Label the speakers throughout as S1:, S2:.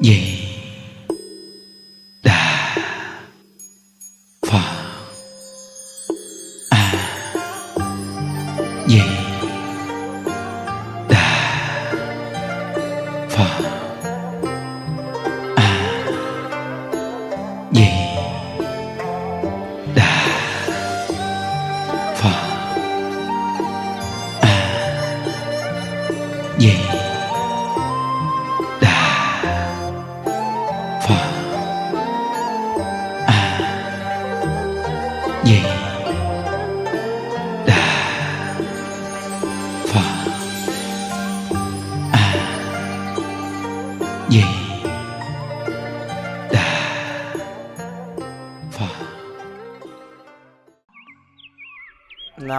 S1: vậy.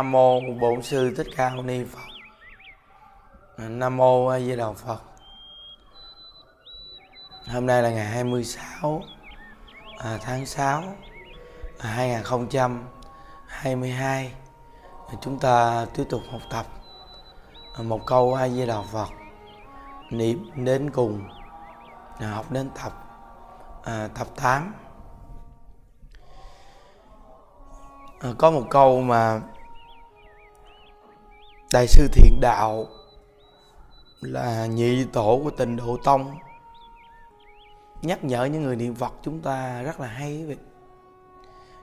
S2: Nam mô Bổn sư Thích Ca Mâu Ni Phật. Nam mô A Di Đà Phật. Hôm nay là ngày 26 à, tháng 6 à, 2022. À, Chúng ta tiếp tục học tập à, một câu A Di Đà Phật niệm đến cùng à, học đến tập à, tập 8. À, có một câu mà đại sư thiện đạo là nhị tổ của tịnh độ tông. Nhắc nhở những người niệm phật chúng ta rất là hay vậy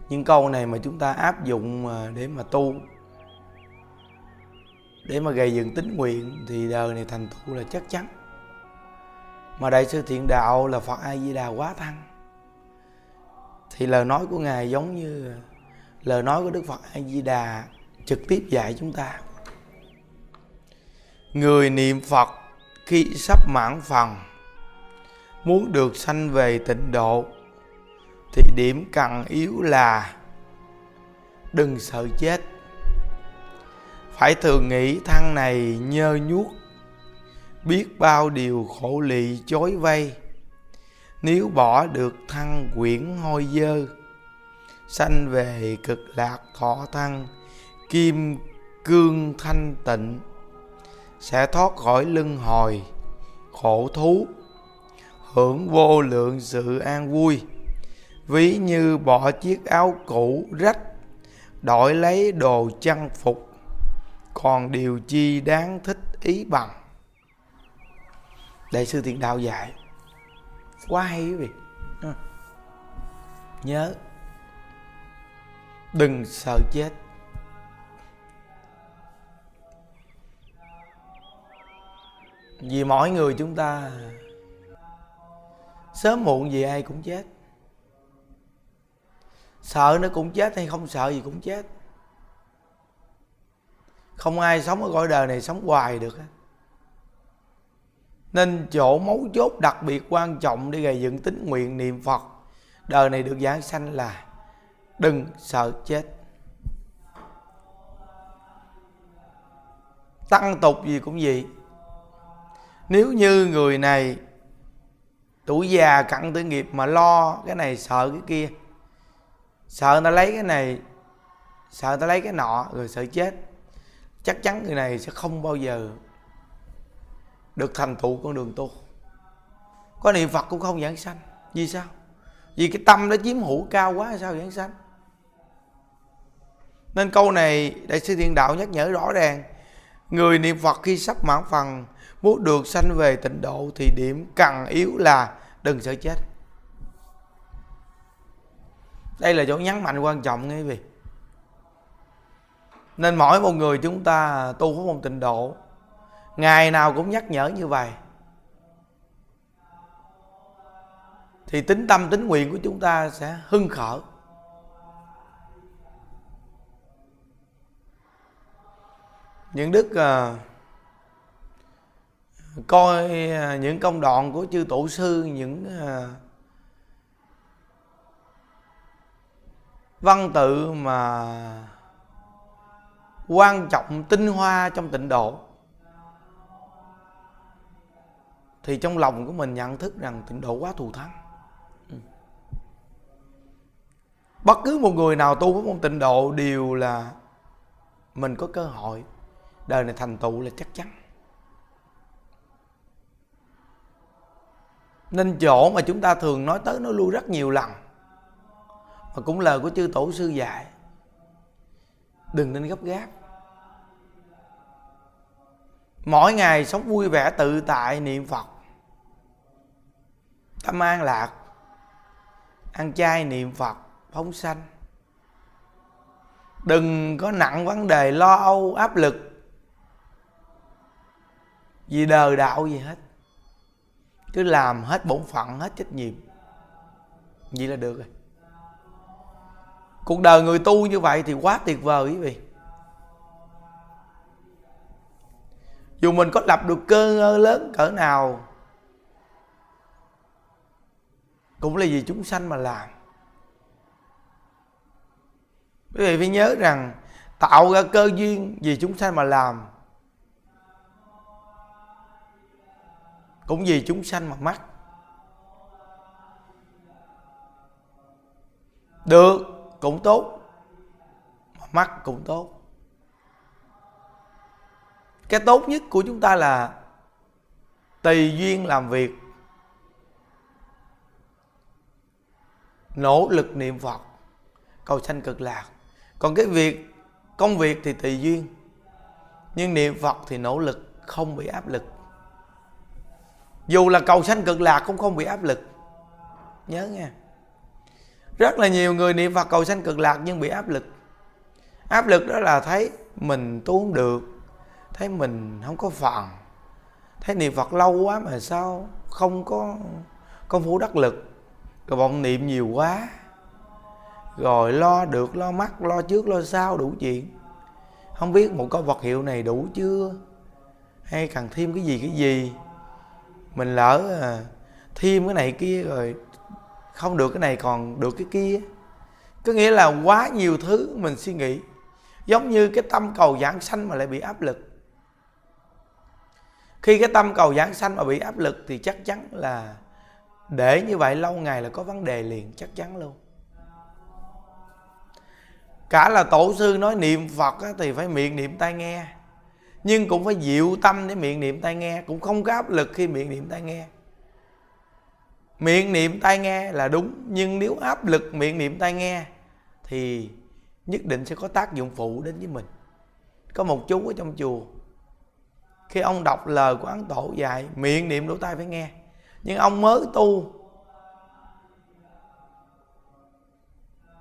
S2: những câu này mà chúng ta áp dụng để mà tu, để mà gây dựng tính nguyện thì đời này thành tựu là chắc chắn. Mà đại sư thiện đạo là phật a di đà quá thăng thì lời nói của ngài giống như lời nói của đức phật a di đà trực tiếp dạy chúng ta người niệm phật khi sắp mãn phần, muốn được sanh về tịnh độ, thì điểm cần yếu là đừng sợ chết. Phải thường nghĩ thân này nhơ nhuốc, biết bao điều khổ lị chối vây. Nếu bỏ được thân quyển hôi dơ, sanh về cực lạc thọ thân kim cương thanh tịnh sẽ thoát khỏi lưng hồi, khổ thú, hưởng vô lượng sự an vui. Ví như bỏ chiếc áo cũ rách, đổi lấy đồ trang phục, còn điều chi đáng thích ý bằng. Đại sư thiện đạo dạy, quá hay quý vị. Nhớ, đừng sợ chết. Vì mỗi người chúng ta, sớm muộn gì ai cũng chết. Sợ nó cũng chết hay không sợ gì cũng chết. Không ai sống ở cõi đời này sống hoài được nên chỗ mấu chốt đặc biệt quan trọng để gây dựng tính nguyện niệm phật, đời này được giảng sanh là đừng sợ chết. Tăng tục gì cũng vậy nếu như người này tuổi già cặn tử nghiệp mà lo cái này sợ cái kia, sợ người ta lấy cái này, sợ người ta lấy cái nọ rồi sợ chết, chắc chắn người này sẽ không bao giờ được thành tựu con đường tu. Có niệm phật cũng không giảng sanh. Vì sao? Vì cái tâm nó chiếm hữu cao quá, sao giảng sanh? Nên câu này đại sư thiện đạo nhắc nhở rõ ràng. Người niệm phật khi sắp mãn phần muốn được sanh về tịnh độ thì điểm cần yếu là đừng sợ chết. Đây là chỗ nhấn mạnh quan trọng nghe quý vị. Nên mỗi một người chúng ta tu pháp môn tịnh độ ngày nào cũng nhắc nhở như vậy. Thì tính tâm tính nguyện của chúng ta sẽ hưng khởi. Những đức uh, coi à, những công đoạn của chư tổ sư, những à, văn tự mà quan trọng tinh hoa trong tịnh độ, thì trong lòng của mình nhận thức rằng tịnh độ quá thù thắng. Ừ. Bất cứ một người nào tu với môn tịnh độ đều là mình có cơ hội. Đời này thành tựu là chắc chắn. Nên chỗ mà chúng ta thường nói tới nói lui rất nhiều lần. Và cũng lời của chư tổ sư dạy, đừng nên gấp gáp. Mỗi ngày sống vui vẻ, tự tại niệm phật, tâm an lạc, ăn chay niệm phật, phóng sanh. Đừng có nặng vấn đề lo âu, áp lực, vì đời đạo gì hết cứ làm hết bổn phận, hết trách nhiệm. Vậy là được rồi. Cuộc đời người tu như vậy thì quá tuyệt vời quý vị. Dù mình có lập được cơ ngơ lớn cỡ nào, cũng là vì chúng sanh mà làm. Quý vị phải nhớ rằng, tạo ra cơ duyên vì chúng sanh mà làm. Cũng vì chúng sanh mà mắc. Được, cũng tốt. Mà mắc cũng tốt. Cái tốt nhất của chúng ta là tùy duyên làm việc. Nỗ lực niệm phật. Cầu sanh cực lạc. Còn cái việc, công việc thì tùy duyên. Nhưng niệm phật thì nỗ lực, không bị áp lực dù là cầu sanh cực lạc cũng không bị áp lực. Nhớ nha rất là nhiều người niệm phật cầu sanh cực lạc nhưng bị áp lực. Áp lực đó là thấy mình tu không được, thấy mình không có phần thấy niệm phật lâu quá mà sao không có công phu đắc lực. Rồi vọng niệm nhiều quá. Rồi lo được, lo mắt lo trước, lo sau đủ chuyện. Không biết một câu vật hiệu này đủ chưa? Hay cần thêm cái gì cái gì? Mình lỡ à, thêm cái này kia rồi không được cái này còn được cái kia. Có nghĩa là quá nhiều thứ mình suy nghĩ giống như cái tâm cầu giảng sanh mà lại bị áp lực. Khi cái tâm cầu giảng sanh mà bị áp lực thì chắc chắn là để như vậy lâu ngày là có vấn đề liền chắc chắn luôn. Cả là tổ sư nói niệm phật thì phải miệng niệm tai nghe nhưng cũng phải dịu tâm để miệng niệm tai nghe, cũng không có áp lực khi miệng niệm tai nghe. Miệng niệm tai nghe là đúng, nhưng nếu áp lực miệng niệm tai nghe thì nhất định sẽ có tác dụng phụ đến với mình. Có một chú ở trong chùa, khi ông đọc lời của ấn tổ dạy, miệng niệm lỗ tai phải nghe. Nhưng ông mới tu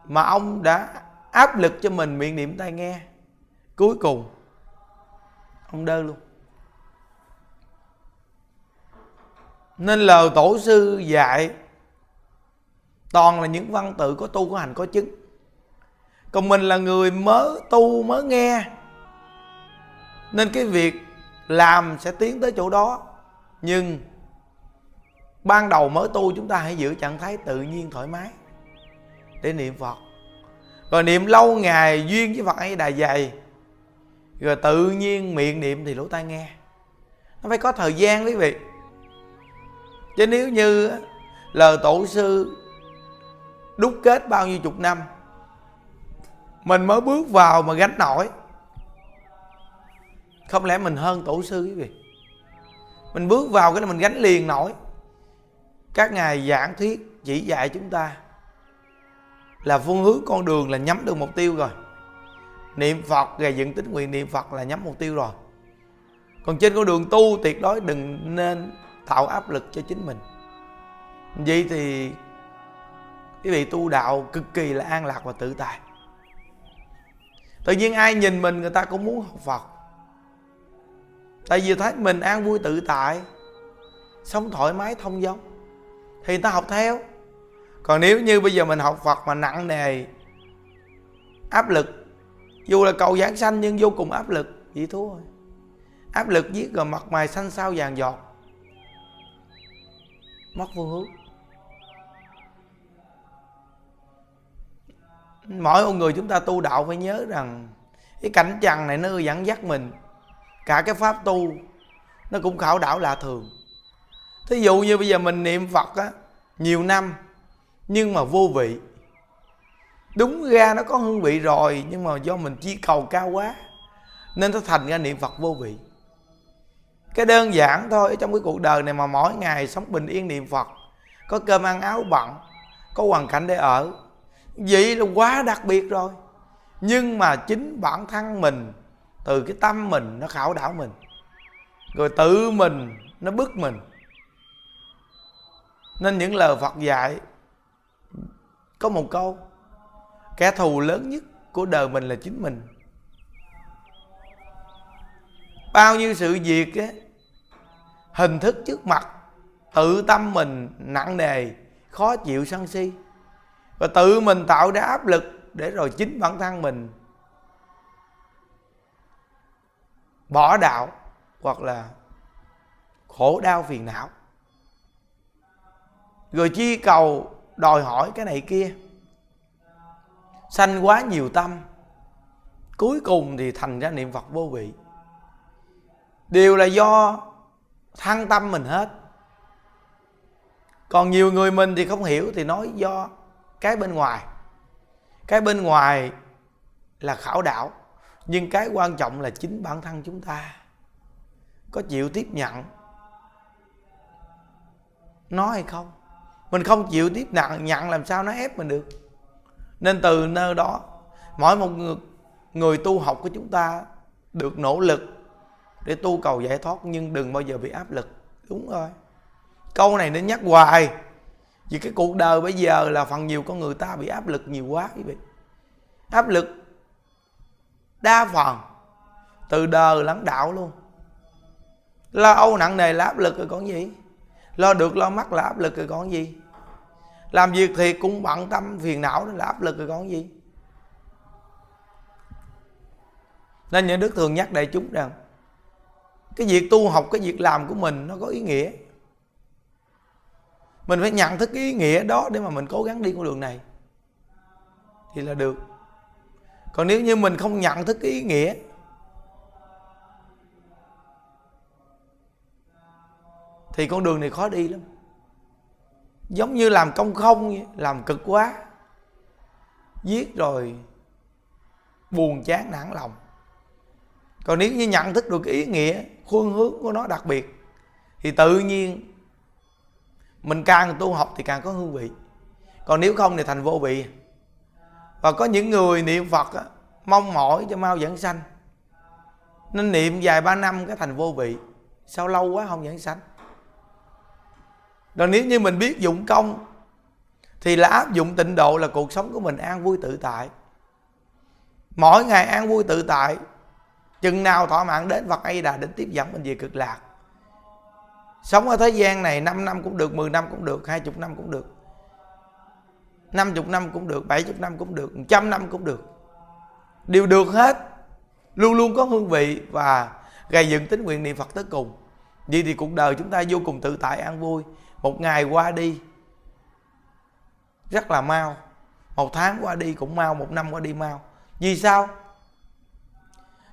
S2: mà ông đã áp lực cho mình miệng niệm tai nghe. Cuối cùng ông đơn luôn. Nên lời tổ sư dạy, toàn là những văn tự có tu có hành có chứng. Còn mình là người mới tu, mới nghe. Nên cái việc làm sẽ tiến tới chỗ đó. Nhưng ban đầu mới tu chúng ta hãy giữ trạng thái tự nhiên thoải mái để niệm phật. Rồi niệm lâu ngày duyên với phật ấy đà dày rồi tự nhiên miệng niệm thì lỗ tai nghe. Nó phải có thời gian quý vị. Chứ nếu như lời tổ sư đúc kết bao nhiêu chục năm, mình mới bước vào mà gánh nổi, không lẽ mình hơn tổ sư quý vị? Mình bước vào cái là mình gánh liền nổi. Các ngài giảng thuyết chỉ dạy chúng ta là phương hướng con đường là nhắm được mục tiêu rồi niệm phật gầy dựng tính nguyện niệm phật là nhắm mục tiêu rồi. Còn trên con đường tu, tuyệt đối đừng nên tạo áp lực cho chính mình. Vậy thì quý vị tu đạo cực kỳ là an lạc và tự tại. Tự nhiên ai nhìn mình, người ta cũng muốn học phật. Tại vì thấy mình an vui tự tại, sống thoải mái, thông dong, thì người ta học theo. Còn nếu như bây giờ mình học phật mà nặng nề, áp lực dù là cầu giảng sanh nhưng vô cùng áp lực vậy thua rồi áp lực giết rồi mặt mày xanh xao vàng giọt. Mất phương hướng. Mỗi một người chúng ta tu đạo phải nhớ rằng, cái cảnh trần này nó dẫn dắt mình. Cả cái pháp tu, nó cũng khảo đảo lạ thường. Thí dụ như bây giờ mình niệm phật á, nhiều năm, nhưng mà vô vị đúng ra nó có hương vị rồi, nhưng mà do mình chi cầu cao quá, nên nó thành ra niệm phật vô vị. Cái đơn giản thôi, trong cái cuộc đời này mà mỗi ngày sống bình yên niệm phật, có cơm ăn áo bận, có hoàn cảnh để ở, vậy là quá đặc biệt rồi. Nhưng mà chính bản thân mình, từ cái tâm mình nó khảo đảo mình, rồi tự mình nó bức mình. Nên những lời phật dạy có một câu kẻ thù lớn nhất của đời mình là chính mình. Bao nhiêu sự việc á, hình thức trước mặt, tự tâm mình nặng nề, khó chịu sân si. Và tự mình tạo ra áp lực để rồi chính bản thân mình bỏ đạo hoặc là khổ đau phiền não. Rồi chi cầu đòi hỏi cái này kia sanh quá nhiều tâm. Cuối cùng thì thành ra niệm phật vô vị. Đều là do thăng tâm mình hết. Còn nhiều người mình thì không hiểu, thì nói do cái bên ngoài. Cái bên ngoài là khảo đạo nhưng cái quan trọng là chính bản thân chúng ta. Có chịu tiếp nhận nó hay không? Mình không chịu tiếp nhận nhận làm sao nó ép mình được? Nên từ nơi đó mỗi một người, người tu học của chúng ta được nỗ lực để tu cầu giải thoát nhưng đừng bao giờ bị áp lực. Đúng rồi. Câu này nên nhắc hoài. Vì cái cuộc đời bây giờ là phần nhiều con người ta bị áp lực nhiều quá quý vị. Áp lực đa phần từ đời lẫn đạo luôn. Lo âu nặng nề là áp lực rồi còn gì? Lo được lo mắc là áp lực rồi còn gì? Làm việc thì cũng bận tâm, phiền não nên là áp lực rồi còn gì? Nên những đức thường nhắc đại chúng rằng, cái việc tu học, cái việc làm của mình nó có ý nghĩa. Mình phải nhận thức cái ý nghĩa đó để mà mình cố gắng đi con đường này. Thì là được. Còn nếu như mình không nhận thức cái ý nghĩa, thì con đường này khó đi lắm giống như làm công không vậy, làm cực quá. Giết rồi buồn chán nản lòng. Còn nếu như nhận thức được cái ý nghĩa khuôn hướng của nó đặc biệt thì tự nhiên mình càng tu học thì càng có hương vị. Còn nếu không thì thành vô vị. Và có những người niệm phật á, mong mỏi cho mau dẫn sanh. Nên niệm vài ba năm cái thành vô vị. Sao lâu quá không dẫn sanh? Rồi nếu như mình biết dụng công, thì là áp dụng tịnh độ là cuộc sống của mình an vui tự tại. Mỗi ngày an vui tự tại, chừng nào thọ mạng đến Phật A Đà đến tiếp dẫn mình về cực lạc. Sống ở thế gian này 5 năm cũng được 10 năm cũng được 20 năm cũng được 50 năm cũng được 70 năm cũng được 100 năm cũng được. Đều được hết. Luôn luôn có hương vị và gây dựng tính nguyện niệm Phật tới cùng. Vậy thì cuộc đời chúng ta vô cùng tự tại, an vui một ngày qua đi, rất là mau. Một tháng qua đi cũng mau, một năm qua đi mau. Vì sao?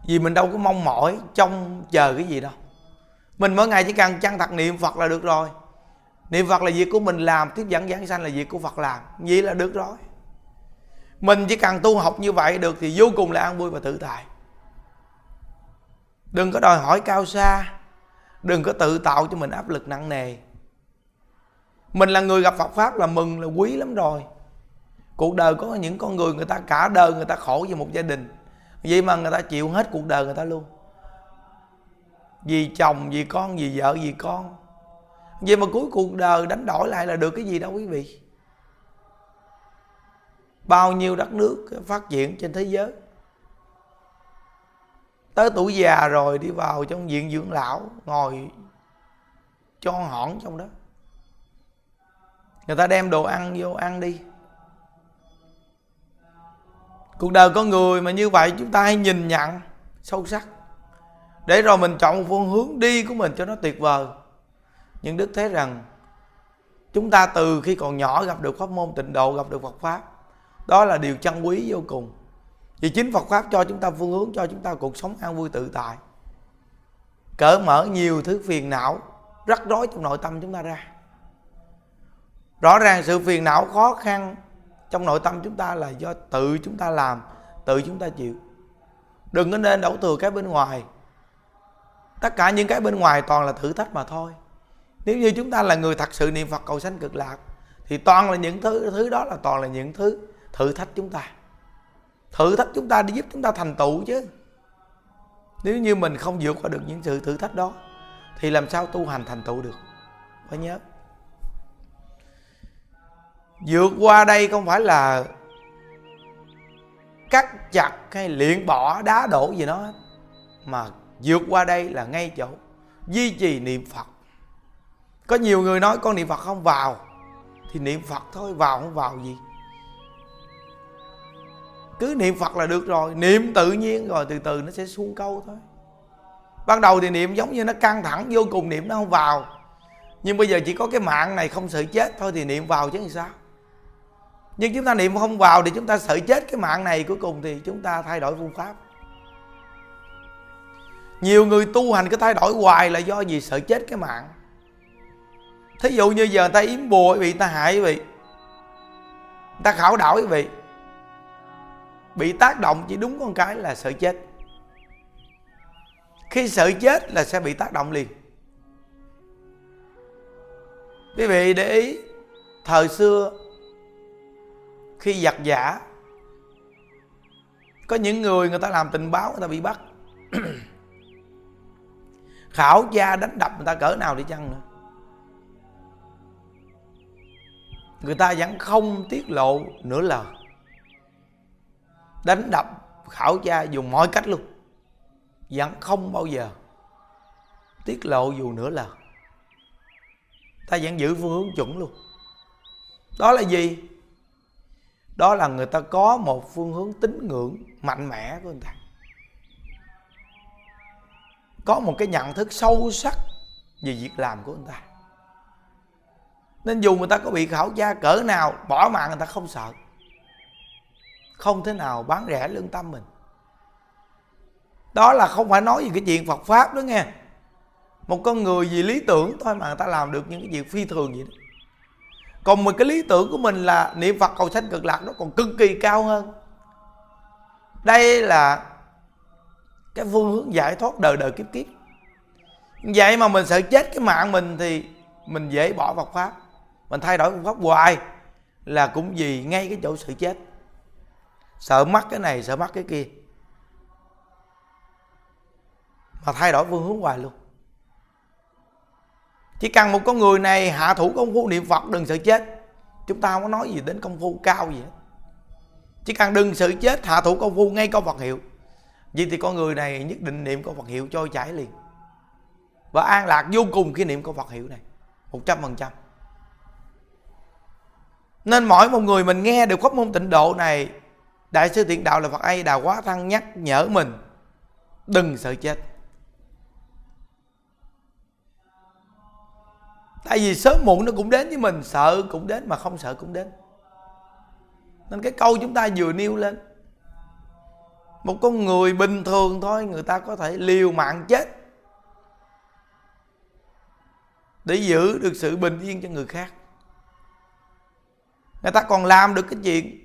S2: Vì mình đâu có mong mỏi trông chờ cái gì đâu. Mình mỗi ngày chỉ cần chăng thật niệm phật là được rồi. Niệm phật là việc của mình làm, tiếp dẫn giảng sanh là việc của phật làm. Vậy là được rồi. Mình chỉ cần tu học như vậy được thì vô cùng là an vui và tự tại. Đừng có đòi hỏi cao xa. Đừng có tự tạo cho mình áp lực nặng nề mình là người gặp phật pháp là mừng, là quý lắm rồi. Cuộc đời có những con người người ta cả đời người ta khổ vì một gia đình. Vậy mà người ta chịu hết cuộc đời người ta luôn. Vì chồng, vì con, vì vợ, vì con. Vậy mà cuối cuộc đời đánh đổi lại là được cái gì đâu quý vị. Bao nhiêu đất nước phát triển trên thế giới. Tới tuổi già rồi đi vào trong viện dưỡng lão, ngồi cho hỏn trong đó người ta đem đồ ăn vô ăn đi. Cuộc đời con người mà như vậy chúng ta hãy nhìn nhận sâu sắc. Để rồi mình chọn một phương hướng đi của mình cho nó tuyệt vời. Nhưng đức thấy rằng chúng ta từ khi còn nhỏ gặp được pháp môn tịnh độ, gặp được phật pháp, đó là điều chân quý vô cùng. Vì chính phật pháp cho chúng ta phương hướng, cho chúng ta cuộc sống an vui tự tại. Cởi mở nhiều thứ phiền não, rắc rối trong nội tâm chúng ta ra rõ ràng sự phiền não khó khăn trong nội tâm chúng ta là do tự chúng ta làm, tự chúng ta chịu. Đừng có nên đổ thừa cái bên ngoài. Tất cả những cái bên ngoài toàn là thử thách mà thôi. Nếu như chúng ta là người thật sự niệm phật cầu sanh cực lạc, thì toàn là những thứ thứ đó là toàn là những thứ thử thách chúng ta. Thử thách chúng ta để giúp chúng ta thành tựu chứ. Nếu như mình không vượt qua được những sự thử thách đó, thì làm sao tu hành thành tựu được? Phải nhớ vượt qua đây không phải là cắt chặt hay luyện bỏ đá đổ gì đó mà vượt qua đây là ngay chỗ duy trì niệm phật. Có nhiều người nói con niệm phật không vào, thì niệm phật thôi, vào không vào gì. Cứ niệm phật là được rồi, niệm tự nhiên rồi, từ từ nó sẽ xuống câu thôi. Ban đầu thì niệm giống như nó căng thẳng, vô cùng niệm nó không vào. Nhưng bây giờ chỉ có cái mạng này không sợ chết thôi thì niệm vào chứ làm sao? Nhưng chúng ta niệm không vào thì chúng ta sợ chết cái mạng này cuối cùng thì chúng ta thay đổi phương pháp. Nhiều người tu hành cứ thay đổi hoài là do gì sợ chết cái mạng. Thí dụ như giờ người ta yếm bùa quý vị ta hại quý vị. Người ta khảo đảo quý vị. Bị tác động chỉ đúng con cái là sợ chết. Khi sợ chết là sẽ bị tác động liền. Quý vị để ý, thời xưa khi giặc giả, có những người người ta làm tình báo, người ta bị bắt. Khảo gia đánh đập người ta cỡ nào đi chăng nữa. Người ta vẫn không tiết lộ nửa lời. Đánh đập khảo gia dùng mọi cách luôn, vẫn không bao giờ tiết lộ dù nửa lời. Ta vẫn giữ phương hướng chuẩn luôn. Đó là gì? Đó là người ta có một phương hướng tín ngưỡng mạnh mẽ của người ta. Có một cái nhận thức sâu sắc về việc làm của người ta. Nên dù người ta có bị khảo tra cỡ nào, bỏ mạng người ta không sợ. Không thể nào bán rẻ lương tâm mình. Đó là không phải nói gì cái chuyện Phật pháp đó nghe. Một con người vì lý tưởng thôi mà người ta làm được những cái việc phi thường vậy đó còn một cái lý tưởng của mình là niệm phật cầu sanh cực lạc nó còn cực kỳ cao hơn. Đây là cái phương hướng giải thoát đời đời kiếp kiếp. Vậy mà mình sợ chết cái mạng mình thì mình dễ bỏ Phật pháp. Mình thay đổi phương pháp hoài là cũng vì ngay cái chỗ sự chết. Sợ mắc cái này, sợ mắc cái kia. Mà thay đổi phương hướng hoài luôn chỉ cần một con người này hạ thủ công phu niệm phật, đừng sợ chết. Chúng ta không có nói gì đến công phu cao gì hết. Chỉ cần đừng sự chết, hạ thủ công phu ngay câu phật hiệu. Vậy thì con người này nhất định niệm câu phật hiệu trôi chảy liền. Và an lạc vô cùng khi niệm câu phật hiệu này. Một trăm phần trăm. Nên mỗi một người mình nghe được pháp môn tịnh độ này, đại sư thiện đạo là phật a đà quá thăng nhắc nhở mình, đừng sợ chết. Tại vì sớm muộn nó cũng đến với mình, sợ cũng đến mà không sợ cũng đến. Nên cái câu chúng ta vừa nêu lên, một con người bình thường thôi, người ta có thể liều mạng chết để giữ được sự bình yên cho người khác. Người ta còn làm được cái chuyện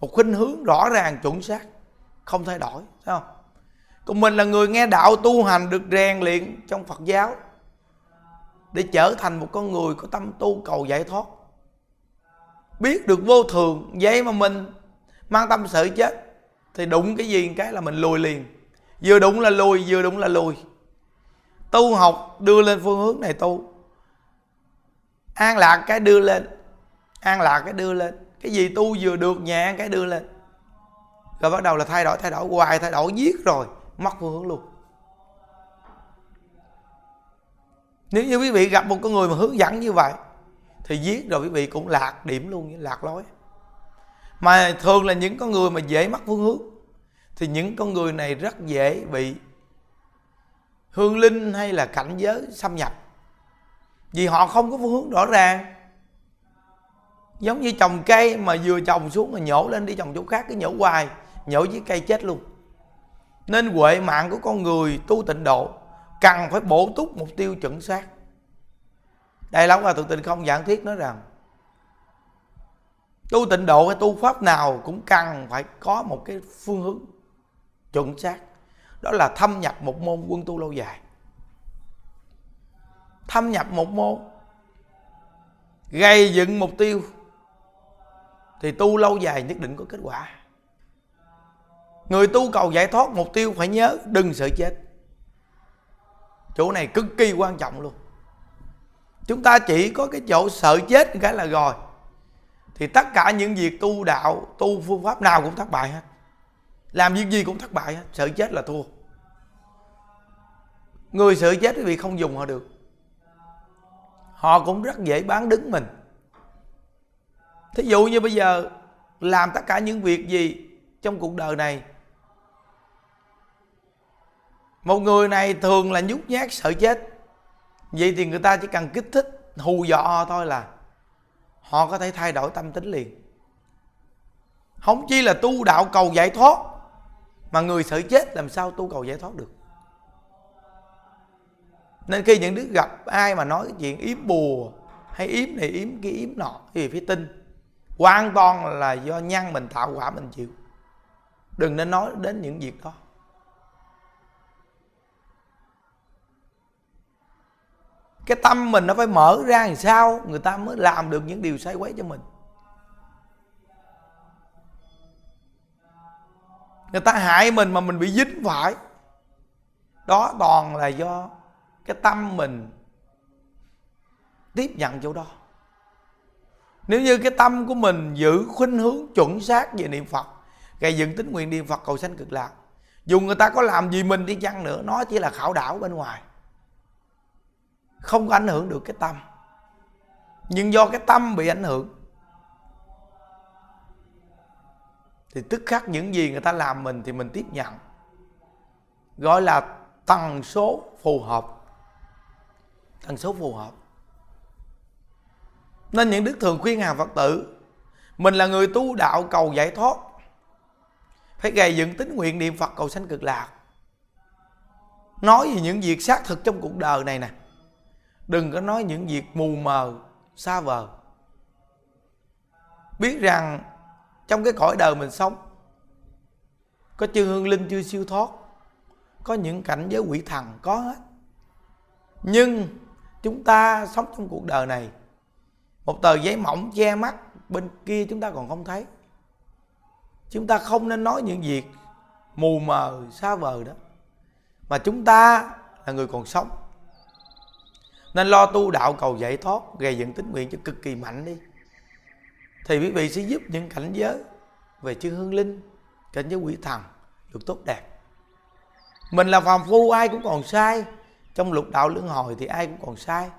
S2: một khuynh hướng rõ ràng, chuẩn xác, không thay đổi, thấy không? Còn mình là người nghe đạo tu hành được rèn luyện trong phật giáo để trở thành một con người có tâm tu cầu giải thoát. Biết được vô thường, vậy mà mình mang tâm sợ chết, thì đụng cái gì cái là mình lùi liền. Vừa đụng là lùi, vừa đụng là lùi. Tu học, đưa lên phương hướng này tu. An lạc cái đưa lên, an lạc cái đưa lên. Cái gì tu vừa được nhẹ cái đưa lên. Rồi bắt đầu là thay đổi thay đổi, hoài thay đổi, giết rồi, mất phương hướng luôn. Nếu như quý vị gặp một con người mà hướng dẫn như vậy, thì giết rồi quý vị cũng lạc điểm luôn, lạc lối. Mà thường là những con người mà dễ mắc phương hướng, thì những con người này rất dễ bị hương linh hay là cảnh giới xâm nhập. Vì họ không có phương hướng rõ ràng. Giống như trồng cây mà vừa trồng xuống mà nhổ lên đi trồng chỗ khác cứ nhổ hoài, nhổ với cây chết luôn. Nên huệ mạng của con người tu tịnh độ cần phải bổ túc mục tiêu chuẩn xác. Đây lão hòa thượng tịnh không giảng thuyết nói rằng, tu tịnh độ hay tu pháp nào cũng cần phải có một cái phương hướng chuẩn xác. Đó là thâm nhập một môn quân tu lâu dài. Thâm nhập một môn, gây dựng mục tiêu, thì tu lâu dài nhất định có kết quả. Người tu cầu giải thoát mục tiêu phải nhớ đừng sợ chết chỗ này cực kỳ quan trọng luôn. Chúng ta chỉ có cái chỗ sợ chết cái là rồi. Thì tất cả những việc tu đạo, tu phương pháp nào cũng thất bại hết. Làm việc gì cũng thất bại hết. Sợ chết là thua. Người sợ chết thì không dùng họ được. Họ cũng rất dễ bán đứng mình. Thí dụ như bây giờ làm tất cả những việc gì trong cuộc đời này một người này thường là nhút nhát, sợ chết. Vậy thì người ta chỉ cần kích thích, hù dọa họ thôi là họ có thể thay đổi tâm tính liền. Không chi là tu đạo cầu giải thoát, mà người sợ chết làm sao tu cầu giải thoát được? Nên khi những đứa gặp ai mà nói cái chuyện yếm bùa, hay yếm này, yếm kia, yếm nọ, thì phải tin. Hoàn toàn là do nhân mình, tạo quả mình chịu. Đừng nên nói đến những việc đó. Cái tâm mình nó phải mở ra làm sao? Người ta mới làm được những điều sai quấy cho mình. Người ta hại mình mà mình bị dính phải. Đó toàn là do cái tâm mình tiếp nhận chỗ đó. Nếu như cái tâm của mình giữ khuynh hướng chuẩn xác về niệm phật, gây dựng tính nguyện niệm phật cầu sanh cực lạc, dù người ta có làm gì mình đi chăng nữa, nó chỉ là khảo đảo bên ngoài không có ảnh hưởng được cái tâm. Nhưng do cái tâm bị ảnh hưởng, thì tức khắc những gì người ta làm mình thì mình tiếp nhận. Gọi là tần số phù hợp. Tần số phù hợp. Nên những đức thường khuyên hàng phật tử, mình là người tu đạo cầu giải thoát, phải gầy dựng tính nguyện niệm phật cầu sanh cực lạc. Nói về những việc xác thực trong cuộc đời này nè đừng có nói những việc mù mờ, xa vời biết rằng trong cái cõi đời mình sống, có chư hương linh chưa siêu thoát, có những cảnh giới quỷ thần có hết. Nhưng chúng ta sống trong cuộc đời này, một tờ giấy mỏng che mắt, bên kia chúng ta còn không thấy. Chúng ta không nên nói những việc mù mờ, xa vời đó. Mà chúng ta là người còn sống nên lo tu đạo cầu giải thoát, gây dựng tính nguyện cho cực kỳ mạnh đi. Thì quý vị sẽ giúp những cảnh giới về chư hương linh, cảnh giới quỷ thần được tốt đẹp. Mình là phàm phu, ai cũng còn sai. Trong lục đạo luân hồi thì ai cũng còn sai.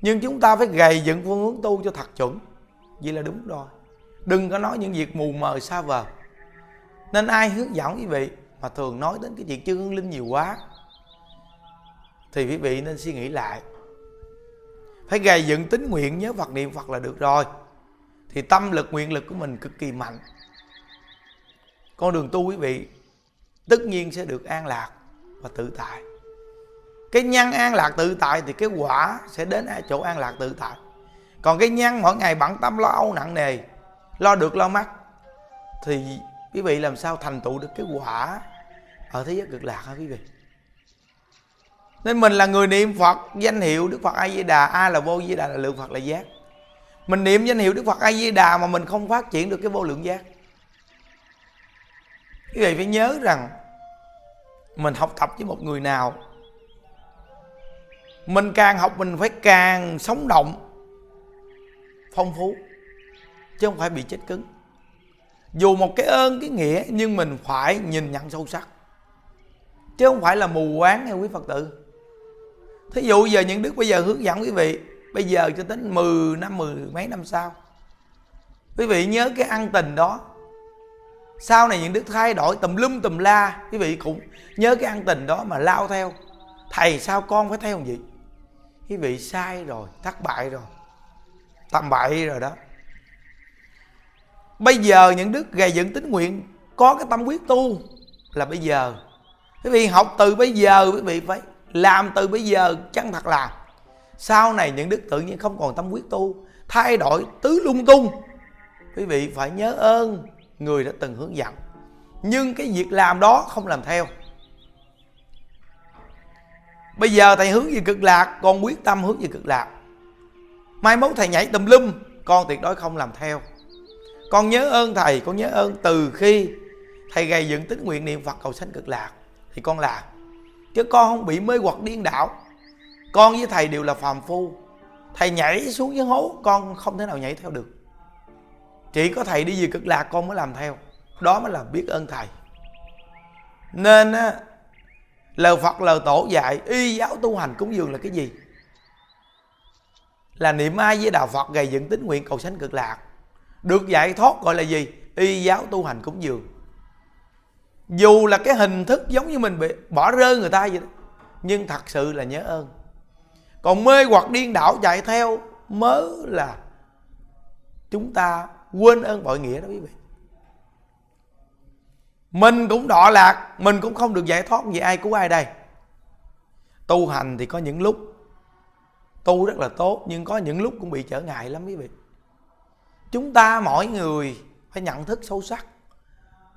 S2: Nhưng chúng ta phải gầy dựng phương hướng tu cho thật chuẩn. Vậy là đúng rồi. Đừng có nói những việc mù mờ xa vời. Nên ai hướng dẫn quý vị mà thường nói đến cái chuyện chư hương linh nhiều quá thì quý vị nên suy nghĩ lại. Phải gầy dựng tính nguyện nhớ Phật niệm Phật là được rồi. Thì tâm lực, nguyện lực của mình cực kỳ mạnh. Con đường tu quý vị tất nhiên sẽ được an lạc và tự tại. Cái nhân an lạc tự tại thì cái quả sẽ đến ở chỗ an lạc tự tại. Còn cái nhân mỗi ngày bận tâm lo âu nặng nề, lo được lo mất, thì quý vị làm sao thành tựu được cái quả ở thế giới cực lạc hả quý vị? Nên mình là người niệm phật, danh hiệu đức phật a di đà a là vô di đà, là lượng phật là giác. Mình niệm danh hiệu đức phật a di đà mà mình không phát triển được cái vô lượng giác. Quý vị phải nhớ rằng, mình học tập với một người nào, mình càng học mình phải càng sống động, phong phú, chứ không phải bị chết cứng. Dù một cái ơn, cái nghĩa, nhưng mình phải nhìn nhận sâu sắc, chứ không phải là mù quáng hay quý phật tử thí dụ giờ những đức bây giờ hướng dẫn quý vị, bây giờ cho đến 10 năm, mười mấy năm sau. Quý vị nhớ cái ăn tình đó. Sau này những đức thay đổi tùm lum tùm la, quý vị cũng nhớ cái ăn tình đó mà lao theo. Thầy sao con phải theo gì quý vị sai rồi, thất bại rồi. Tầm bậy rồi đó. Bây giờ những đức gầy dựng tính nguyện, có cái tâm quyết tu là bây giờ. Quý vị học từ bây giờ, quý vị phải làm từ bây giờ chân thật làm sau này những đức tự nhiên không còn tâm quyết tu, thay đổi tứ lung tung. Quý vị phải nhớ ơn người đã từng hướng dẫn. Nhưng cái việc làm đó không làm theo. Bây giờ thầy hướng về cực lạc con quyết tâm hướng về cực lạc. Mai mốt thầy nhảy tùm lum, con tuyệt đối không làm theo. Con nhớ ơn thầy, con nhớ ơn từ khi thầy gây dựng tính nguyện niệm phật cầu sanh cực lạc. Thì con làm chứ con không bị mê hoặc điên đạo, con với thầy đều là phàm phu. Thầy nhảy xuống dưới hố con không thể nào nhảy theo được. Chỉ có thầy đi về cực lạc con mới làm theo. Đó mới là biết ơn thầy. Nên á lời phật lời tổ dạy y giáo tu hành cúng dường là cái gì? Là niệm ai với đạo phật gầy dựng tính nguyện cầu sanh cực lạc. Được dạy thoát gọi là gì? Y giáo tu hành cúng dường dù là cái hình thức giống như mình bị bỏ rơi người ta vậy đó, nhưng thật sự là nhớ ơn. Còn mê hoặc điên đảo chạy theo mới là chúng ta quên ơn bội nghĩa đó quý vị. Mình cũng đọa lạc, mình cũng không được giải thoát vì ai cứu ai đây. Tu hành thì có những lúc tu rất là tốt, nhưng có những lúc cũng bị trở ngại lắm quý vị. Chúng ta mỗi người phải nhận thức sâu sắc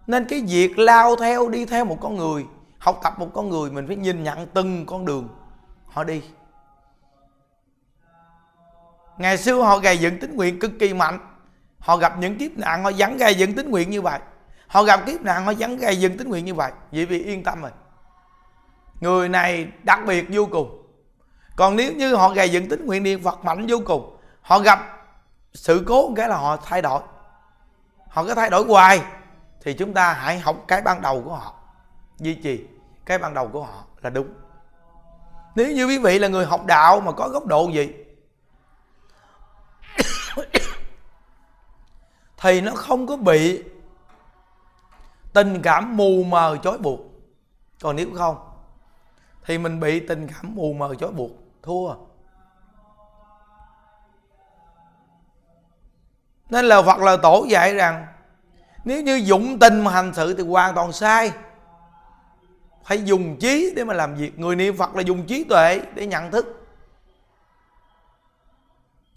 S2: nên cái việc lao theo, đi theo một con người, học tập một con người, mình phải nhìn nhận từng con đường họ đi. Ngày xưa họ gầy dựng tính nguyện cực kỳ mạnh. Họ gặp những kiếp nạn, họ vẫn gầy dựng tính nguyện như vậy. Họ gặp kiếp nạn, họ vẫn gầy dựng tính nguyện như vậy. Vậy vì yên tâm rồi. Người này đặc biệt vô cùng. Còn nếu như họ gầy dựng tính nguyện, niệm phật mạnh vô cùng, họ gặp sự cố cái là họ thay đổi. Họ có thay đổi hoài thì chúng ta hãy học cái ban đầu của họ. Duy trì cái ban đầu của họ là đúng. Nếu như quý vị là người học đạo mà có góc độ gì, thì nó không có bị tình cảm mù mờ chối buộc. Còn nếu không, thì mình bị tình cảm mù mờ chối buộc. Thua. Nên là Phật là tổ dạy rằng nếu như dụng tình mà hành sự thì hoàn toàn sai. Phải dùng trí để mà làm việc. Người niệm phật là dùng trí tuệ để nhận thức.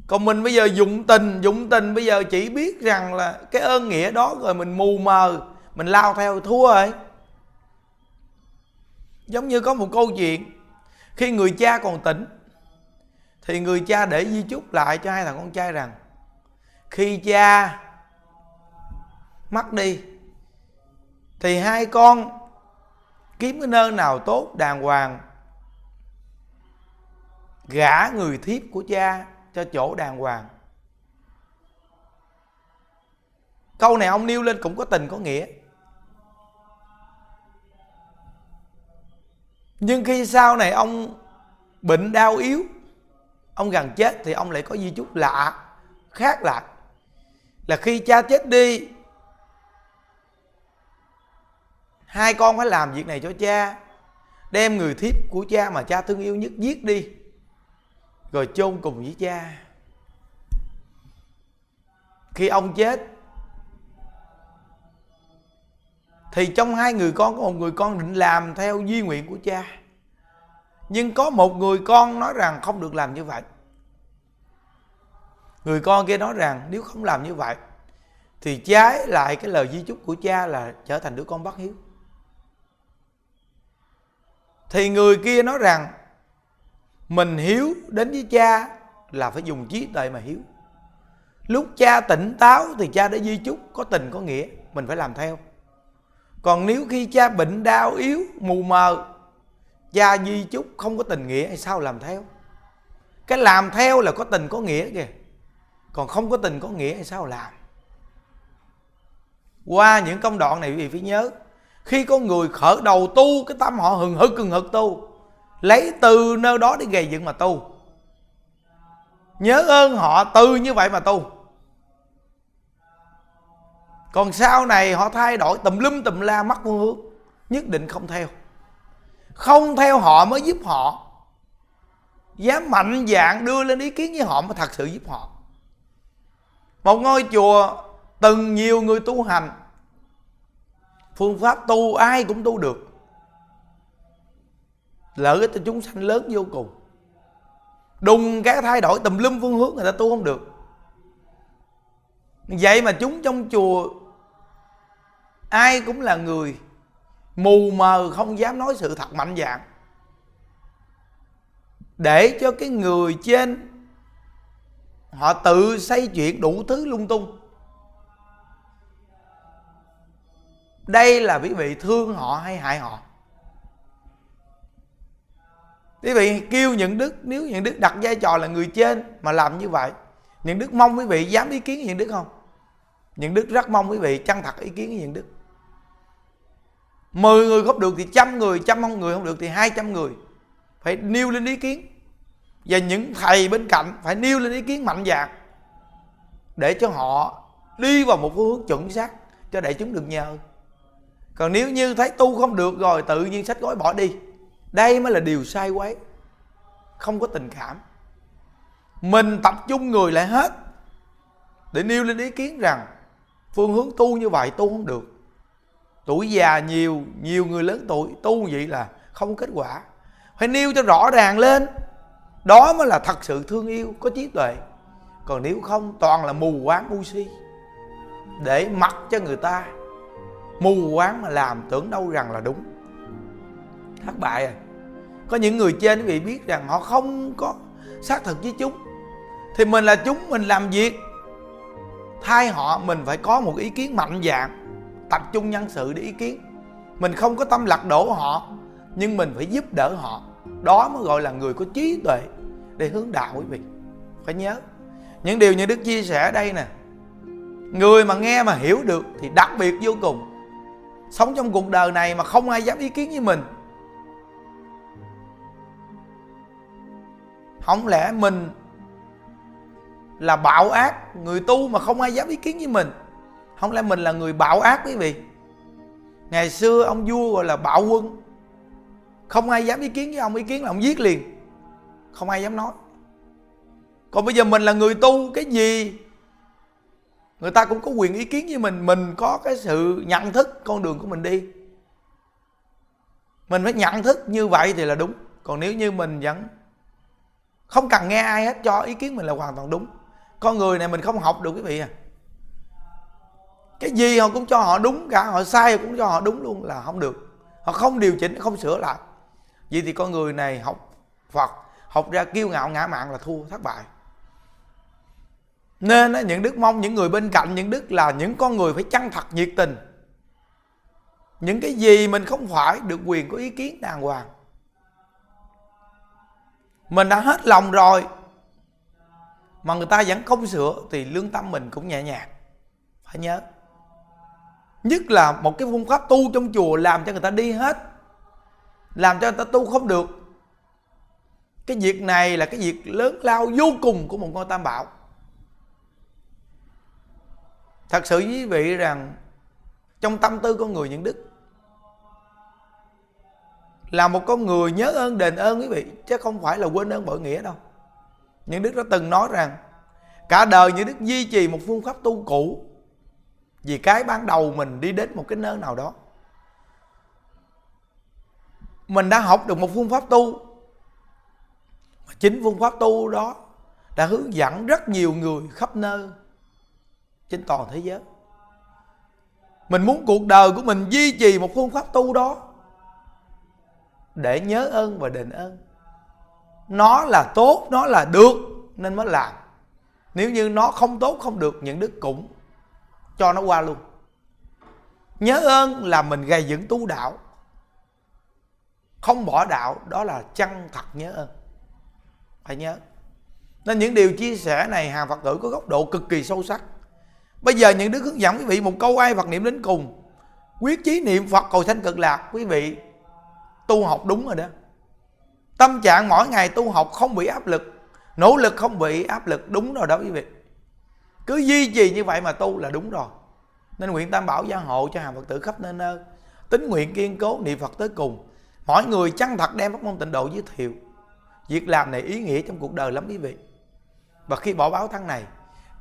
S2: Còn mình bây giờ dụng tình dụng tình bây giờ chỉ biết rằng là cái ơn nghĩa đó rồi mình mù mờ, mình lao theo thua rồi giống như có một câu chuyện, khi người cha còn tỉnh, thì người cha để di chúc lại cho hai thằng con trai rằng, khi cha mất đi. Thì hai con kiếm cái nơi nào tốt, đàng hoàng, gả người thiếp của cha cho chỗ đàng hoàng. Câu này ông nêu lên cũng có tình có nghĩa. Nhưng khi sau này ông bệnh đau yếu, ông gần chết thì ông lại có di chúc lạ, khác lạ là khi cha chết đi hai con phải làm việc này cho cha. Đem người thiếp của cha mà cha thương yêu nhất giết đi. Rồi chôn cùng với cha. Khi ông chết, thì trong hai người con có một người con định làm theo duy nguyện của cha. Nhưng có một người con nói rằng không được làm như vậy. Người con kia nói rằng nếu không làm như vậy, thì trái lại cái lời di chúc của cha là trở thành đứa con bất hiếu thì người kia nói rằng, mình hiếu đến với cha là phải dùng trí tuệ mà hiếu. Lúc cha tỉnh táo thì cha đã di chúc, có tình có nghĩa, mình phải làm theo. Còn nếu khi cha bệnh đau yếu, mù mờ, cha di chúc không có tình nghĩa thì sao làm theo? Cái làm theo là có tình có nghĩa kìa, còn không có tình có nghĩa thì sao làm? Qua những công đoạn này quý vị phải nhớ khi con người khởi đầu tu, cái tâm họ hừng hực hừng hực tu. Lấy từ nơi đó để gầy dựng mà tu. Nhớ ơn họ từ như vậy mà tu. Còn sau này họ thay đổi, tùm lum tùm la mất phương hướng nhất định không theo. Không theo họ mới giúp họ. Dám mạnh dạng đưa lên ý kiến với họ mới thật sự giúp họ. Một ngôi chùa từng nhiều người tu hành phương pháp tu ai cũng tu được. Lợi ích cho chúng sanh lớn vô cùng. Đùng cái thay đổi, tùm lum phương hướng người ta tu không được. Vậy mà chúng trong chùa, ai cũng là người mù mờ, không dám nói sự thật mạnh dạng để cho cái người trên, họ tự xây chuyện đủ thứ lung tung. Đây là quý vị thương họ hay hại họ? Quý vị kêu những đức, nếu những đức đặt vai trò là người trên mà làm như vậy, những đức mong quý vị dám ý kiến với những đức không? Những đức rất mong quý vị chân thật ý kiến với những đức. Mười người không được thì trăm người, trăm không người không được thì hai trăm người. Phải nêu lên ý kiến. Và những thầy bên cạnh phải nêu lên ý kiến mạnh dạn để cho họ đi vào một hướng chuẩn xác cho đại chúng được nhờ còn nếu như thấy tu không được rồi, tự nhiên sách gói bỏ đi. Đây mới là điều sai quấy. Không có tình cảm. Mình tập trung người lại hết, để nêu lên ý kiến rằng phương hướng tu như vậy tu không được. Tuổi già nhiều nhiều người lớn tuổi tu vậy là không kết quả. Phải nêu cho rõ ràng lên, đó mới là thật sự thương yêu, có trí tuệ. Còn nếu không, toàn là mù quáng u si. Để mặc cho người ta mù quáng mà làm tưởng đâu rằng là đúng. Thất bại rồi có những người trên quý vị biết rằng họ không có xác thực với chúng. Thì mình là chúng, mình làm việc. Thay họ, mình phải có một ý kiến mạnh dạng tập trung nhân sự để ý kiến. Mình không có tâm lật đổ họ, nhưng mình phải giúp đỡ họ. Đó mới gọi là người có trí tuệ để hướng đạo quý vị. Phải nhớ, những điều như đức chia sẻ đây nè. Người mà nghe mà hiểu được thì đặc biệt vô cùng sống trong cuộc đời này mà không ai dám ý kiến với mình. Không lẽ mình là bạo ác, người tu mà không ai dám ý kiến với mình? Không lẽ mình là người bạo ác quý vị? Ngày xưa ông vua gọi là bạo quân. Không ai dám ý kiến với ông, ý kiến là ông giết liền. Không ai dám nói. Còn bây giờ mình là người tu, cái gì người ta cũng có quyền ý kiến với mình mình có cái sự nhận thức con đường của mình đi. Mình phải nhận thức như vậy thì là đúng. Còn nếu như mình vẫn không cần nghe ai hết, cho ý kiến mình là hoàn toàn đúng. Con người này mình không học được quý vị à. Cái gì họ cũng cho họ đúng cả, họ sai cũng cho họ đúng luôn là không được. Họ không điều chỉnh, không sửa lại. Vậy thì con người này học phật, học ra kiêu ngạo ngã mạn là thua, thất bại nên những đức mong những người bên cạnh, những đức là những con người phải chân thật nhiệt tình. Những cái gì mình không phải được quyền có ý kiến đàng hoàng. Mình đã hết lòng rồi, mà người ta vẫn không sửa thì lương tâm mình cũng nhẹ nhàng. Phải nhớ. Nhất là một cái phương pháp tu trong chùa làm cho người ta đi hết, làm cho người ta tu không được. Cái việc này là cái việc lớn lao vô cùng của một ngôi tam bảo thật sự quý vị rằng, trong tâm tư con người những đức, là một con người nhớ ơn đền ơn quý vị, chứ không phải là quên ơn bội nghĩa đâu. Những đức đã từng nói rằng, cả đời những đức duy trì một phương pháp tu cũ, vì cái ban đầu mình đi đến một cái nơi nào đó. Mình đã học được một phương pháp tu chính phương pháp tu đó đã hướng dẫn rất nhiều người khắp nơi trên toàn thế giới. Mình muốn cuộc đời của mình duy trì một phương pháp tu đó để nhớ ơn và đền ơn. Nó là tốt, nó là được nên mới làm. Nếu như nó không tốt, không được, những đức cũng cho nó qua luôn. Nhớ ơn là mình gây dựng tu đạo. Không bỏ đạo, đó là chân thật nhớ ơn. Phải nhớ. Nên những điều chia sẻ này hàng phật tử có góc độ cực kỳ sâu sắc bây giờ những đức hướng dẫn quý vị một câu ai phật niệm đến cùng. Quyết chí niệm phật cầu sanh cực lạc, quý vị tu học đúng rồi đó. Tâm trạng mỗi ngày tu học không bị áp lực, nỗ lực không bị áp lực, đúng rồi đó quý vị. Cứ duy trì như vậy mà tu là đúng rồi. Nên nguyện tam bảo gia hộ cho hàng phật tử khắp nơi nơi, tính nguyện kiên cố niệm phật tới cùng. Mỗi người chân thật đem pháp môn tịnh độ giới thiệu. Việc làm này ý nghĩa trong cuộc đời lắm quý vị. Và khi bỏ báo tháng này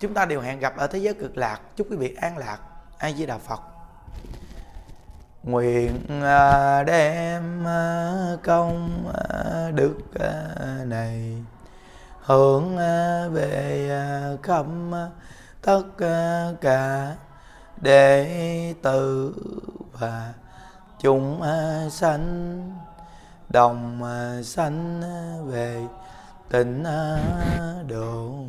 S2: chúng ta đều hẹn gặp ở thế giới cực lạc. Chúc quý vị an lạc. Ai di đà phật. Nguyện à, đem à, công à, đức này hướng về khắp tất cả đệ tử và chúng sanh, đồng sanh về tịnh độ.